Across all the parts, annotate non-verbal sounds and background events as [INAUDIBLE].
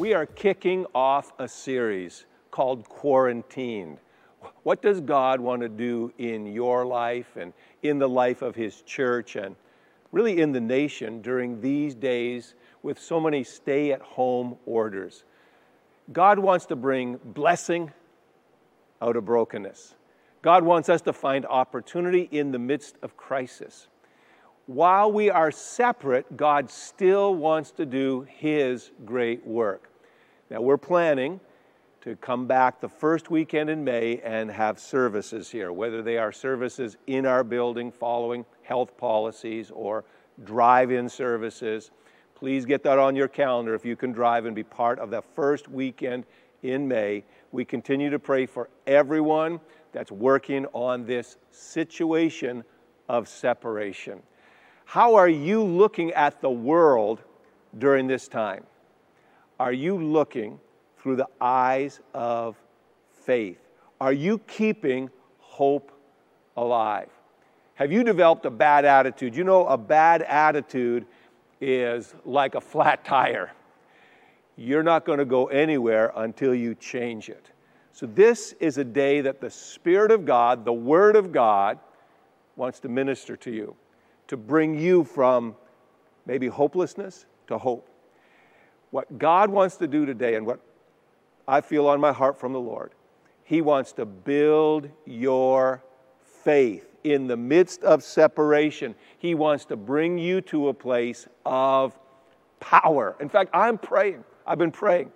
we are kicking off a series called Quarantined. What does God want to do in your life and in the life of His church and really in the nation during these days with so many stay at home orders? God wants to bring blessing out of brokenness. God wants us to find opportunity in the midst of crisis. While we are separate, God still wants to do His great work. Now, we're planning to come back the first weekend in May and have services here, whether they are services in our building following health policies or drive in services. Please get that on your calendar if you can drive and be part of the first weekend in May. We continue to pray for everyone that's working on this situation of separation. How are you looking at the world during this time? Are you looking through the eyes of faith? Are you keeping hope alive? Have you developed a bad attitude? You know, a bad attitude is like a flat [LAUGHS] tire. You're not going to go anywhere until you change it. So, this is a day that the Spirit of God, the Word of God, wants to minister to you, to bring you from maybe hopelessness to hope. What God wants to do today, and what I feel on my heart from the Lord, He wants to build your faith in the midst of separation. He wants to bring you to a place of power. In fact, I'm praying, I've been praying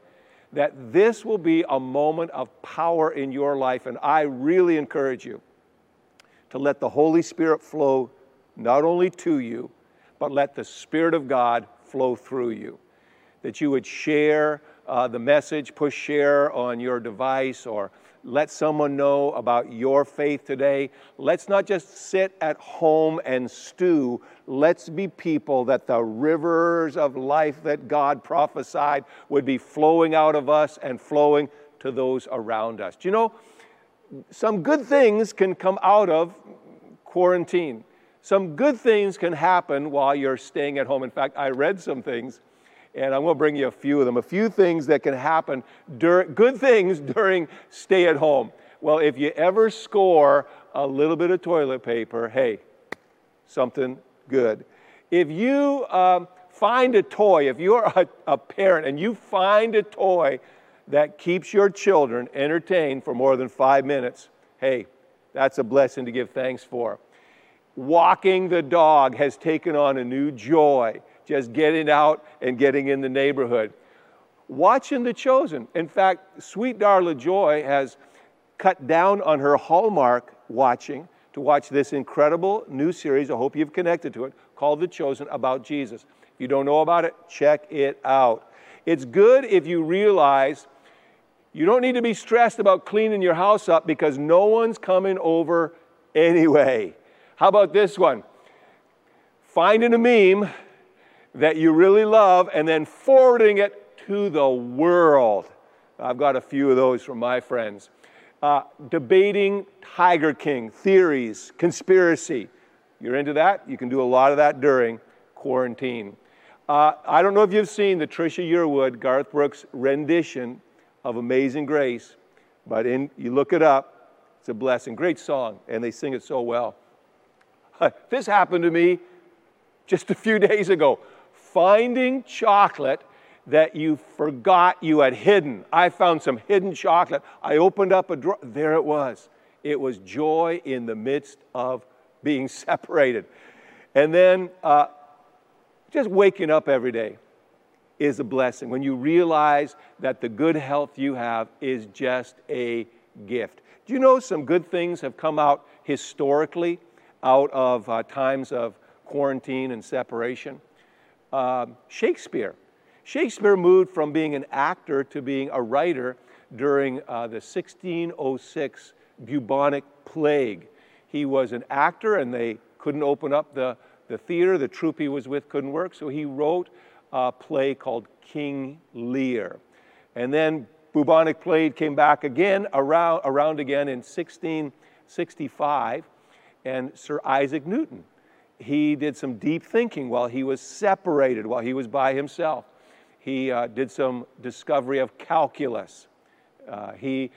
that this will be a moment of power in your life. And I really encourage you to let the Holy Spirit flow not only to you, but let the Spirit of God flow through you that you would share uh, the message, push share on your device, or let someone know about your faith today. Let's not just sit at home and stew. Let's be people that the rivers of life that God prophesied would be flowing out of us and flowing to those around us. Do you know, some good things can come out of quarantine. Some good things can happen while you're staying at home. In fact, I read some things and I'm going to bring you a few of them. A few things that can happen, during, good things [LAUGHS] during stay at home. Well, if you ever score a little bit of toilet paper, hey, something good. If you um, find a toy, if you're a, a parent and you find a toy that keeps your children entertained for more than five minutes, hey, that's a blessing to give thanks for. Walking the dog has taken on a new joy just getting out and getting in the neighborhood. Watching The Chosen. In fact, Sweet Darla Joy has cut down on her Hallmark watching to watch this incredible new series. I hope you've connected to it called The Chosen about Jesus. If you don't know about it, check it out. It's good if you realize you don't need to be stressed about cleaning your house up because no one's coming over anyway. How about this one? Finding a meme that you really love and then forwarding it to the world. I've got a few of those from my friends. Uh, debating Tiger King, theories, conspiracy. You're into that? You can do a lot of that during quarantine. Uh, I don't know if you've seen the Trisha Yearwood, Garth Brooks rendition of Amazing Grace, but in, you look it up, it's a blessing. Great song, and they sing it so well. [LAUGHS] this happened to me just a few [LAUGHS] days ago finding chocolate that you forgot you had hidden. I found some hidden chocolate. I opened up a drawer. There it was. It was joy in the midst of being [LAUGHS] separated. And then uh, just waking up every day is a blessing when you realize that the good health you have is just a gift. Do you know some good things have come out historically out of uh, times of quarantine and separation? Uh, Shakespeare. Shakespeare moved from being an actor to being a writer during uh, the 1606 bubonic plague. He was an actor, and they couldn't open up the, the theater. The troupe he was with couldn't work, so he wrote a play called King Lear. And then bubonic plague came back again, around, around again in 1665, and Sir Isaac Newton he did some deep thinking while he was separated, while he was by himself. He uh, did some discovery of calculus. Uh, he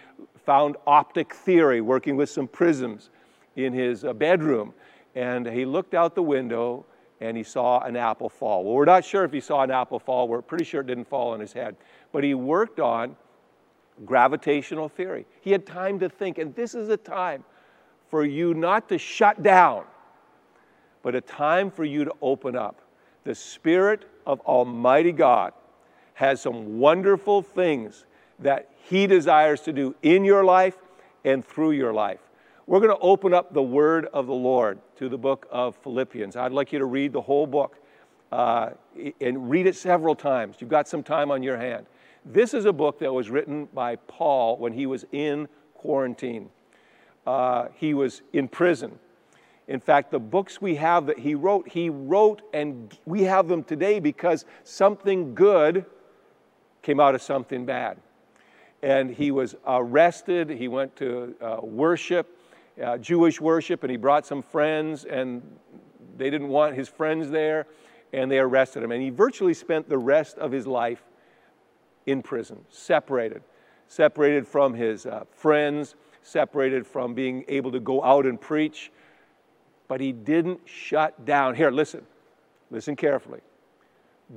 found optic theory working with some prisms in his uh, bedroom. And he looked out the window and he saw an apple fall. Well, we're not sure if he saw an apple fall. We're pretty sure it didn't fall on his head. But he worked on gravitational theory. He had time to think. And this is a time for you not to shut down, but a time for you to open up. The Spirit of Almighty God has some wonderful things that He desires to do in your life and through your life. We're going to open up the Word of the Lord to the book of Philippians. I'd like you to read the whole book uh, and read it several times. You've got some time on your hand. This is a book that was written by Paul when he was in quarantine. Uh, he was in prison. In fact, the books we have that he wrote, he wrote, and we have them today because something good came out of something bad. And he was arrested. He went to uh, worship, uh, Jewish worship, and he brought some friends, and they didn't want his friends there, and they arrested him. And he virtually spent the rest of his life in prison, separated, separated from his uh, friends, separated from being able to go out and preach. But he didn't shut down. Here, listen, listen carefully.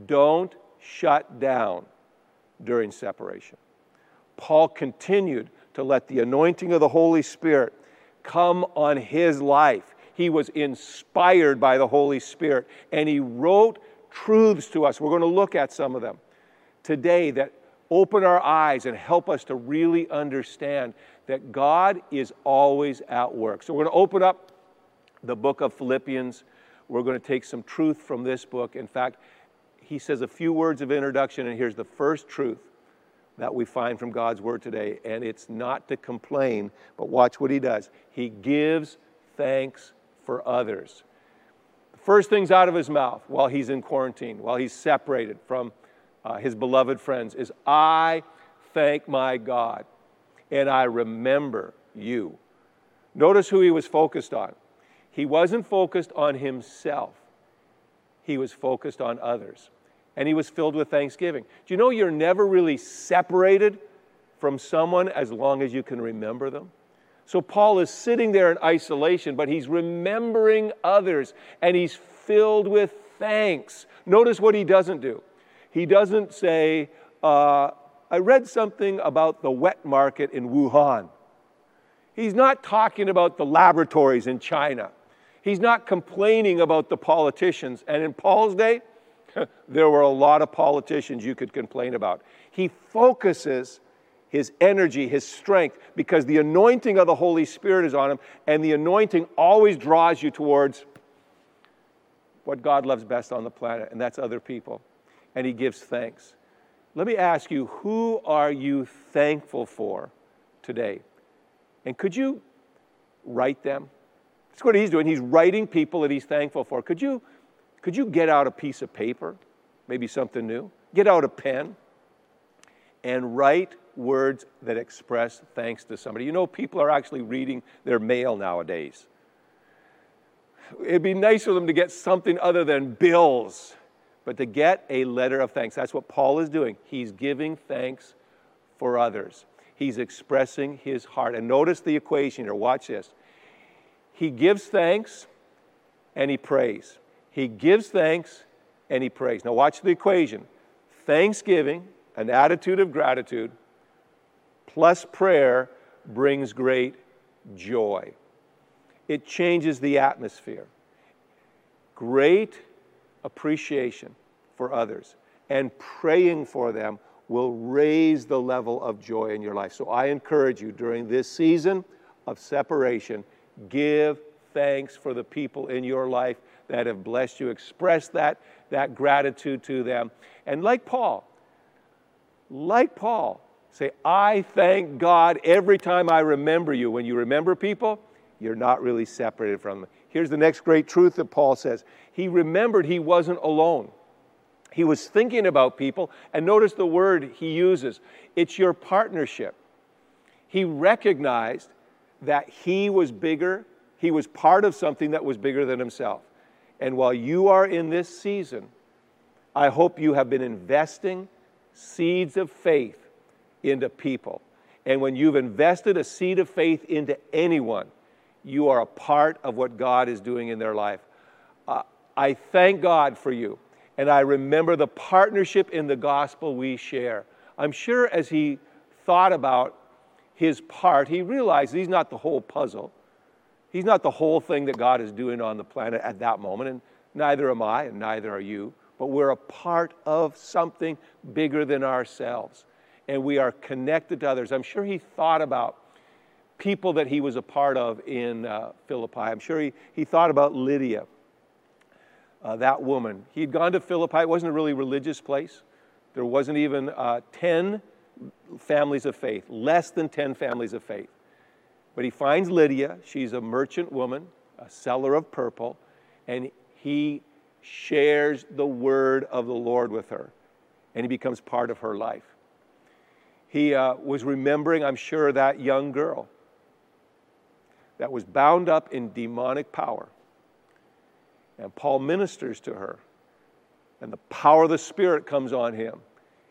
Don't shut down during separation. Paul continued to let the anointing of the Holy Spirit come on his life. He was inspired by the Holy Spirit and he wrote truths to us. We're going to look at some of them today that open our eyes and help us to really understand that God is always at work. So we're going to open up the book of Philippians. We're going to take some truth from this book. In fact, he says a few words of introduction, and here's the first truth that we find from God's word today. And it's not to complain, but watch what he does. He gives thanks for others. The first things out of his mouth while he's in quarantine, while he's separated from uh, his beloved friends, is I thank my God and I remember you. Notice who he was focused on. He wasn't focused on himself, he was focused on others and he was filled with thanksgiving. Do you know you're never really separated from someone as long as you can remember them? So Paul is sitting there in isolation, but he's remembering others and he's filled with thanks. Notice what he doesn't do. He doesn't say, uh, I read something about the wet market in Wuhan. He's not talking about the laboratories in China. He's not complaining about the politicians. And in Paul's day, [LAUGHS] there were a lot of politicians you could complain about. He focuses his energy, his strength, because the anointing of the Holy Spirit is on him, and the anointing always draws you towards what God loves best on the planet, and that's other people. And he gives thanks. Let me ask you, who are you thankful for today? And could you write them? That's what he's doing. He's writing people that he's thankful for. Could you could you get out a piece of paper, maybe something new? Get out a pen and write words that express thanks to somebody. You know, people are actually reading their mail nowadays. It'd be nice for them to get something other than bills, but to get a letter of thanks. That's what Paul is doing. He's giving thanks for others, he's expressing his heart. And notice the equation here. Watch this. He gives thanks and he prays. He gives thanks and he prays. Now, watch the equation thanksgiving, an attitude of gratitude, plus prayer brings great joy. It changes the atmosphere. Great appreciation for others and praying for them will raise the level of joy in your life. So I encourage you during this season of separation, give thanks for the people in your life that have blessed you. Express that, that gratitude to them. And like Paul, like Paul, say, I thank God every time I remember you. When you remember people, you're not really separated from them. Here's the next great truth that Paul says He remembered he wasn't alone. He was thinking about people, and notice the word he uses it's your partnership. He recognized that he was bigger, he was part of something that was bigger than himself. And while you are in this season, I hope you have been investing seeds of faith into people. And when you've invested a seed of faith into anyone, you are a part of what God is doing in their life. Uh, I thank God for you, and I remember the partnership in the gospel we share. I'm sure as he thought about his part, he realizes he's not the whole puzzle. He's not the whole thing that God is doing on the planet at that moment, and neither am I, and neither are you. But we're a part of something bigger than ourselves, and we are connected to others. I'm sure he thought about people that he was a part of in uh, Philippi. I'm sure he, he thought about Lydia, uh, that woman. He'd gone to Philippi, it wasn't a really religious place. There wasn't even uh, 10 families of faith, less than 10 families of faith. But he finds Lydia. She's a merchant woman, a seller of purple, and he shares the word of the Lord with her, and he becomes part of her life. He uh, was remembering, I'm sure, that young girl that was bound up in demonic power. And Paul ministers to her, and the power of the Spirit comes on him,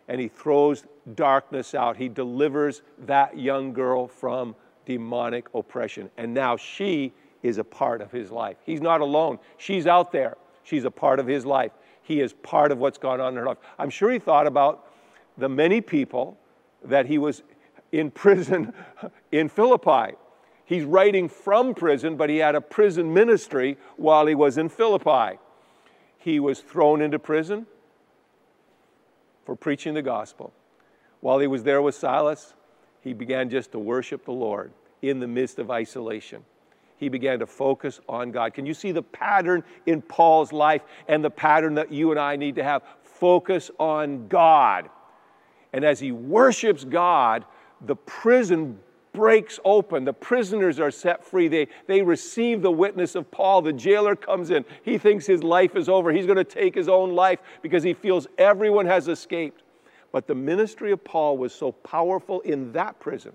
and he throws darkness out. He delivers that young girl from demonic oppression. And now she is a part of his life. He's not alone. She's out there. She's a part of his life. He is part of what's gone on in her life. I'm sure he thought about the many people that he was in prison [LAUGHS] in Philippi. He's writing from prison, but he had a prison ministry while he was in Philippi. He was thrown into prison for preaching the gospel. While he was there with Silas, he began just to worship the Lord in the midst of isolation. He began to focus on God. Can you see the pattern in Paul's life and the pattern that you and I need to have? Focus on God. And as he worships God, the prison breaks open. The prisoners are set free. They, they receive the witness of Paul. The jailer comes in. He thinks his life is over. He's going to take his own life because he feels everyone has escaped. But the ministry of Paul was so powerful in that prison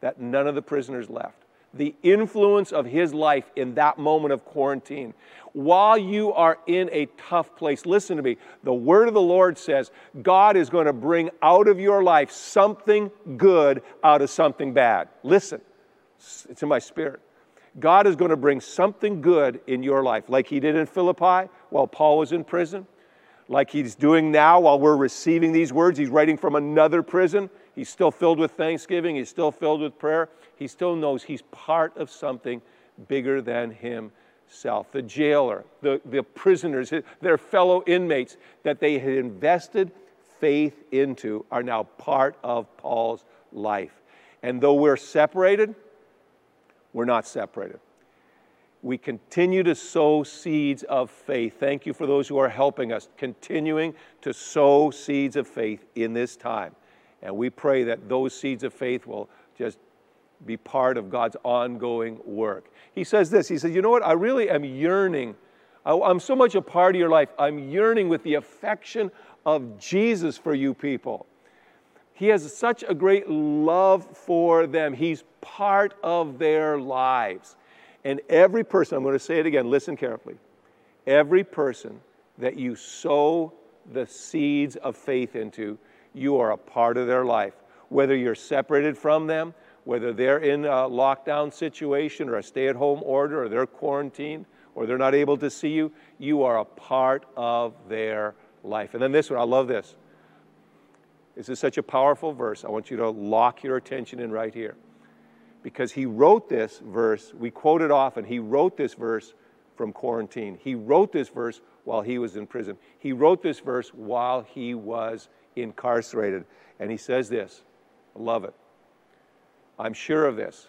that none of the prisoners left. The influence of his life in that moment of quarantine. While you are in a tough place, listen to me. The word of the Lord says God is going to bring out of your life something good out of something bad. Listen, it's in my spirit. God is going to bring something good in your life, like he did in Philippi while Paul was in prison like he's doing now while we're receiving these words. He's writing from another prison. He's still filled with thanksgiving. He's still filled with prayer. He still knows he's part of something bigger than himself. The jailer, the, the prisoners, their fellow inmates that they had invested faith into are now part of Paul's life. And though we're separated, we're not separated we continue to sow seeds of faith. Thank you for those who are helping us, continuing to sow seeds of faith in this time. And we pray that those seeds of faith will just be part of God's ongoing work. He says this He says, You know what? I really am yearning. I'm so much a part of your life. I'm yearning with the affection of Jesus for you people. He has such a great love for them. He's part of their lives. And every person, I'm going to say it again, listen carefully. Every person that you sow the seeds of faith into, you are a part of their life. Whether you're separated from them, whether they're in a lockdown situation or a stay at home order or they're quarantined or they're not able to see you, you are a part of their life. And then this one, I love this. This is such a powerful verse. I want you to lock your attention in right here because he wrote this verse, we quote it often, he wrote this verse from quarantine. He wrote this verse while he was in prison. He wrote this verse while he was incarcerated. And he says this I love it. I'm sure of this.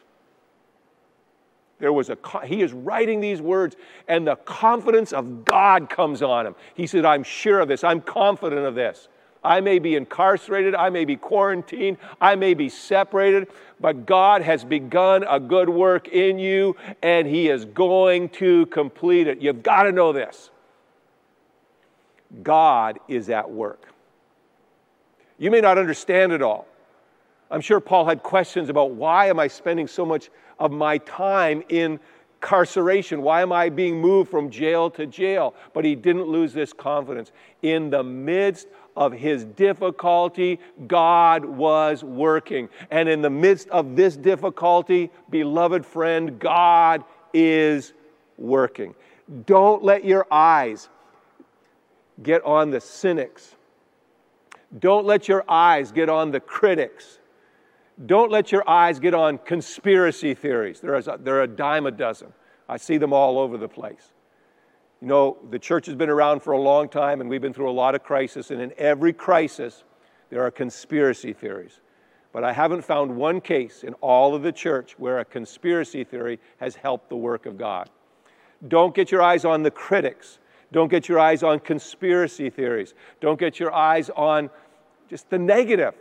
There was a, he is writing these words, and the confidence of God comes on him. He said, I'm sure of this. I'm confident of this. I may be incarcerated, I may be quarantined, I may be separated, but God has begun a good work in you and He is going to complete it. You've got to know this God is at work. You may not understand it all. I'm sure Paul had questions about why am I spending so much of my time in incarceration? Why am I being moved from jail to jail? But he didn't lose this confidence. In the midst of his difficulty, God was working. And in the midst of this difficulty, beloved friend, God is working. Don't let your eyes get on the cynics. Don't let your eyes get on the critics. Don't let your eyes get on conspiracy theories. There, is a, there are a dime a dozen. I see them all over the place. You know, the church has been around for a long time and we've been through a lot of crisis, and in every crisis, there are conspiracy theories. But I haven't found one case in all of the church where a conspiracy theory has helped the work of God. Don't get your eyes on the critics. Don't get your eyes on conspiracy theories. Don't get your eyes on just the negative.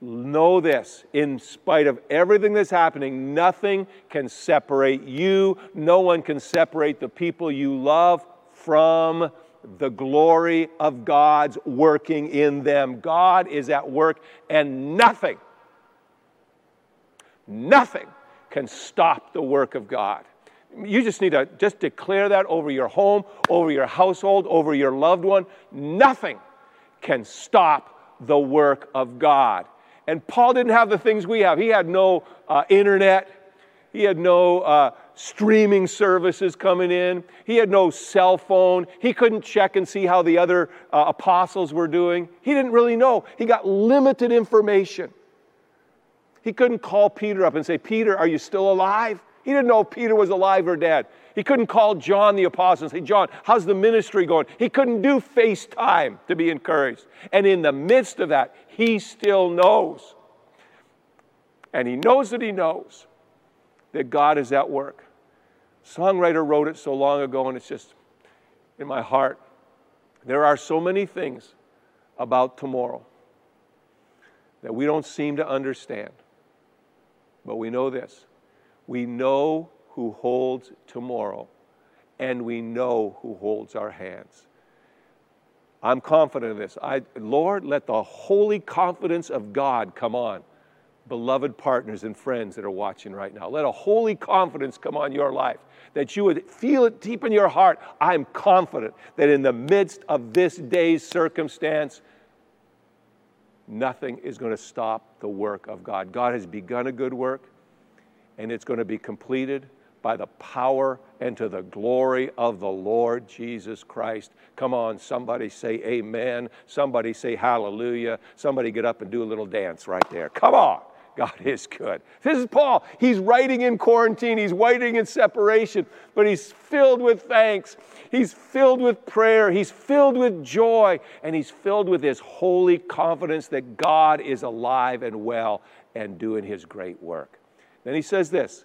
Know this in spite of everything that's happening, nothing can separate you. No one can separate the people you love from the glory of God's working in them. God is at work, and nothing, nothing can stop the work of God. You just need to just declare that over your home, over your household, over your loved one. Nothing can stop the work of God. And Paul didn't have the things we have. He had no uh, internet, he had no uh, streaming services coming in, he had no cell phone. He couldn't check and see how the other uh, apostles were doing. He didn't really know. He got limited information. He couldn't call Peter up and say, Peter, are you still alive? He didn't know if Peter was alive or dead. He couldn't call John the apostle and say, John, how's the ministry going? He couldn't do FaceTime to be encouraged. And in the midst of that, he still knows. And he knows that he knows that God is at work. Songwriter wrote it so long ago, and it's just in my heart. There are so many things about tomorrow that we don't seem to understand. But we know this we know who holds tomorrow, and we know who holds our hands. I'm confident of this. I, Lord, let the holy confidence of God come on, beloved partners and friends that are watching right now. Let a holy confidence come on your life, that you would feel it deep in your heart. I'm confident that in the midst of this day's circumstance, nothing is going to stop the work of God. God has begun a good work and it's going to be completed by the power and to the glory of the Lord Jesus Christ. Come on, somebody say amen. Somebody say hallelujah. Somebody get up and do a little dance right there. Come on. God is good. This is Paul. He's writing in quarantine, he's writing in separation, but he's filled with thanks. He's filled with prayer. He's filled with joy. And he's filled with this holy confidence that God is alive and well and doing his great work. Then he says this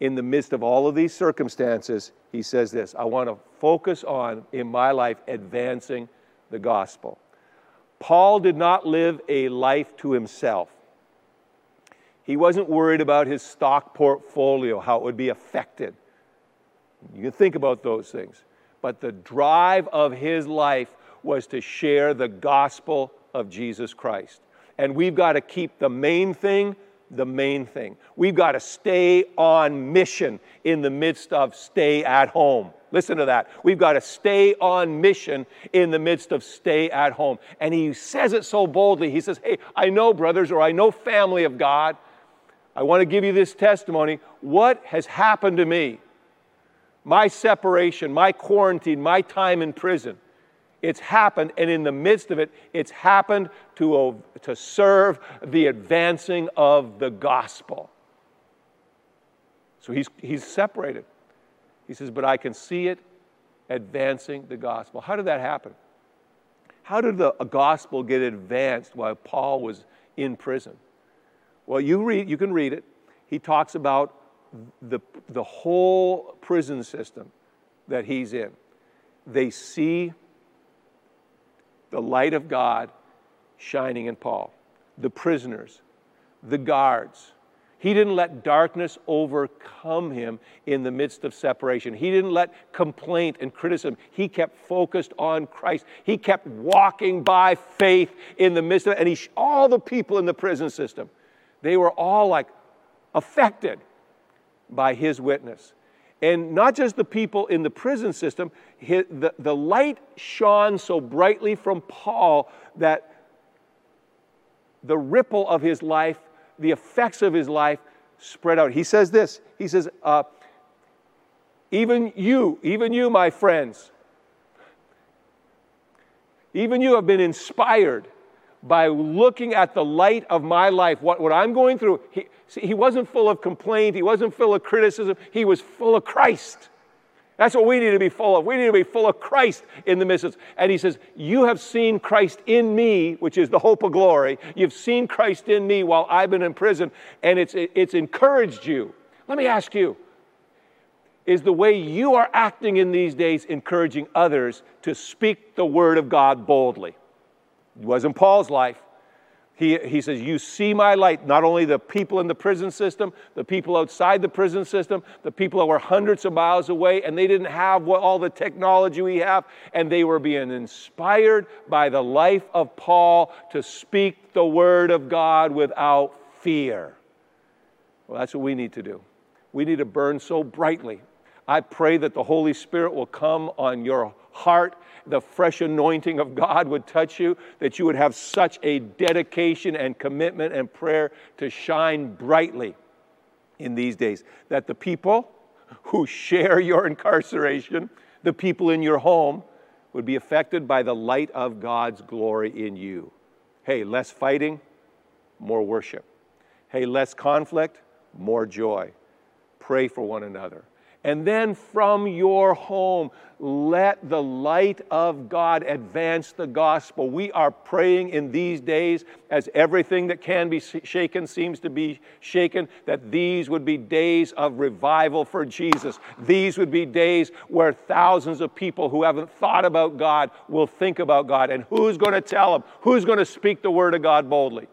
in the midst of all of these circumstances, he says this I want to focus on, in my life, advancing the gospel. Paul did not live a life to himself. He wasn't worried about his stock portfolio, how it would be affected. You can think about those things. But the drive of his life was to share the gospel of Jesus Christ. And we've got to keep the main thing the main thing. We've got to stay on mission in the midst of stay at home. Listen to that. We've got to stay on mission in the midst of stay at home. And he says it so boldly. He says, Hey, I know, brothers, or I know, family of God. I want to give you this testimony. What has happened to me? My separation, my quarantine, my time in prison. It's happened, and in the midst of it, it's happened to, uh, to serve the advancing of the gospel. So he's, he's separated. He says, But I can see it advancing the gospel. How did that happen? How did the gospel get advanced while Paul was in prison? Well, you, read, you can read it. He talks about the, the whole prison system that he's in. They see the light of God shining in Paul, the prisoners, the guards. He didn't let darkness overcome him in the midst of separation. He didn't let complaint and criticism. He kept focused on Christ. He kept walking by faith in the midst of it. And he, all the people in the prison system, they were all like affected by his witness. And not just the people in the prison system, the, the light shone so brightly from Paul that the ripple of his life, the effects of his life spread out. He says this He says, uh, Even you, even you, my friends, even you have been inspired by looking at the light of my life, what, what I'm going through. He, see, he wasn't full of complaint, he wasn't full of criticism, he was full of Christ. That's what we need to be full of. We need to be full of Christ in the midst. And he says, You have seen Christ in me, which is the hope of glory. You've seen Christ in me while I've been in prison, and it's, it's encouraged you. Let me ask you is the way you are acting in these days encouraging others to speak the word of God boldly? It wasn't Paul's life. He, he says, You see my light, not only the people in the prison system, the people outside the prison system, the people that were hundreds of miles away, and they didn't have what, all the technology we have, and they were being inspired by the life of Paul to speak the word of God without fear. Well, that's what we need to do. We need to burn so brightly. I pray that the Holy Spirit will come on your heart the fresh anointing of God would touch you, that you would have such a dedication and commitment and prayer to shine brightly in these days. That the people who share your incarceration, the people in your home, would be affected by the light of God's glory in you. Hey, less fighting, more worship. Hey, less conflict, more joy. Pray for one another. And then from your home, let the light of God advance the gospel. We are praying in these days, as everything that can be shaken seems to be shaken, that these would be days of revival for Jesus. These would be days where thousands of people who haven't thought about God will think about God. And who's going to tell them? Who's going to speak the word of God boldly?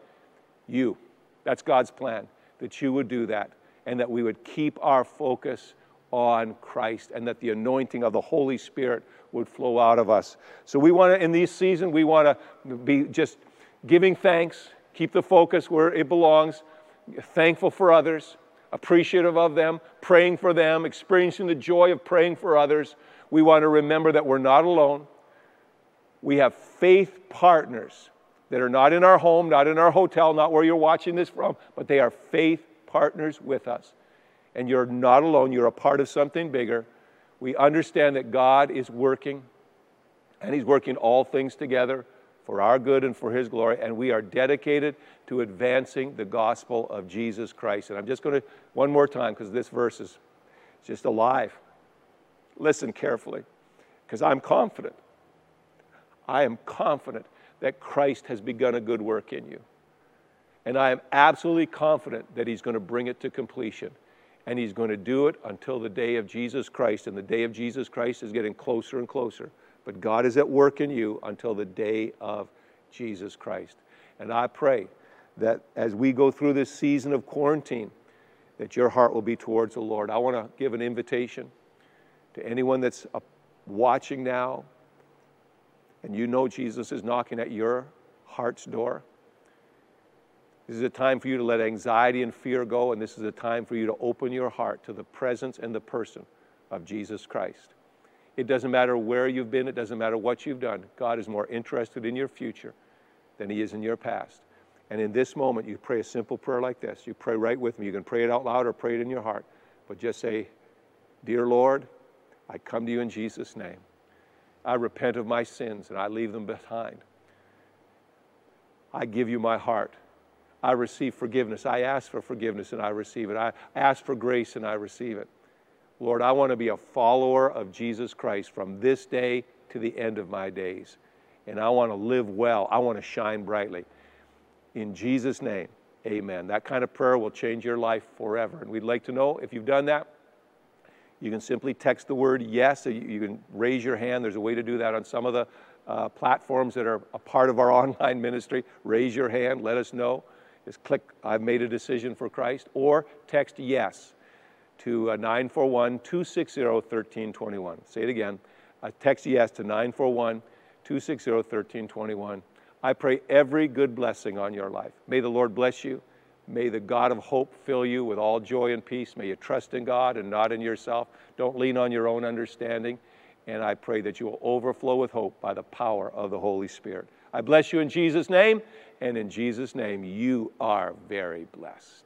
You. That's God's plan, that you would do that, and that we would keep our focus on Christ and that the anointing of the Holy Spirit would flow out of us. So we want to, in this season, we want to be just giving thanks, keep the focus where it belongs, thankful for others, appreciative of them, praying for them, experiencing the joy of praying for others. We want to remember that we're not alone. We have faith partners that are not in our home, not in our hotel, not where you're watching this from, but they are faith partners with us and you're not alone. You're a part of something bigger. We understand that God is working, and He's working all things together for our good and for His glory, and we are dedicated to advancing the gospel of Jesus Christ. And I'm just going to, one more time, because this verse is just alive. Listen carefully, because I'm confident. I am confident that Christ has begun a good work in you. And I am absolutely confident that He's going to bring it to completion and he's going to do it until the day of Jesus Christ. And the day of Jesus Christ is getting closer and closer. But God is at work in you until the day of Jesus Christ. And I pray that as we go through this season of quarantine, that your heart will be towards the Lord. I want to give an invitation to anyone that's watching now, and you know Jesus is knocking at your heart's door. This is a time for you to let anxiety and fear go, and this is a time for you to open your heart to the presence and the person of Jesus Christ. It doesn't matter where you've been, it doesn't matter what you've done. God is more interested in your future than He is in your past. And in this moment, you pray a simple prayer like this. You pray right with me. You can pray it out loud or pray it in your heart. But just say, Dear Lord, I come to you in Jesus' name. I repent of my sins and I leave them behind. I give you my heart. I receive forgiveness. I ask for forgiveness and I receive it. I ask for grace and I receive it. Lord, I want to be a follower of Jesus Christ from this day to the end of my days. And I want to live well. I want to shine brightly. In Jesus' name, amen. That kind of prayer will change your life forever. And we'd like to know if you've done that. You can simply text the word yes. You can raise your hand. There's a way to do that on some of the uh, platforms that are a part of our [LAUGHS] online ministry. Raise your hand. Let us know just click, I've made a decision for Christ, or text yes to uh, 941 260 1321. Say it again. I text yes to 941 260 1321. I pray every good blessing on your life. May the Lord bless you. May the God of hope fill you with all joy and peace. May you trust in God and not in yourself. Don't lean on your own understanding. And I pray that you will overflow with hope by the power of the Holy Spirit. I bless you in Jesus' name, and in Jesus' name, you are very blessed.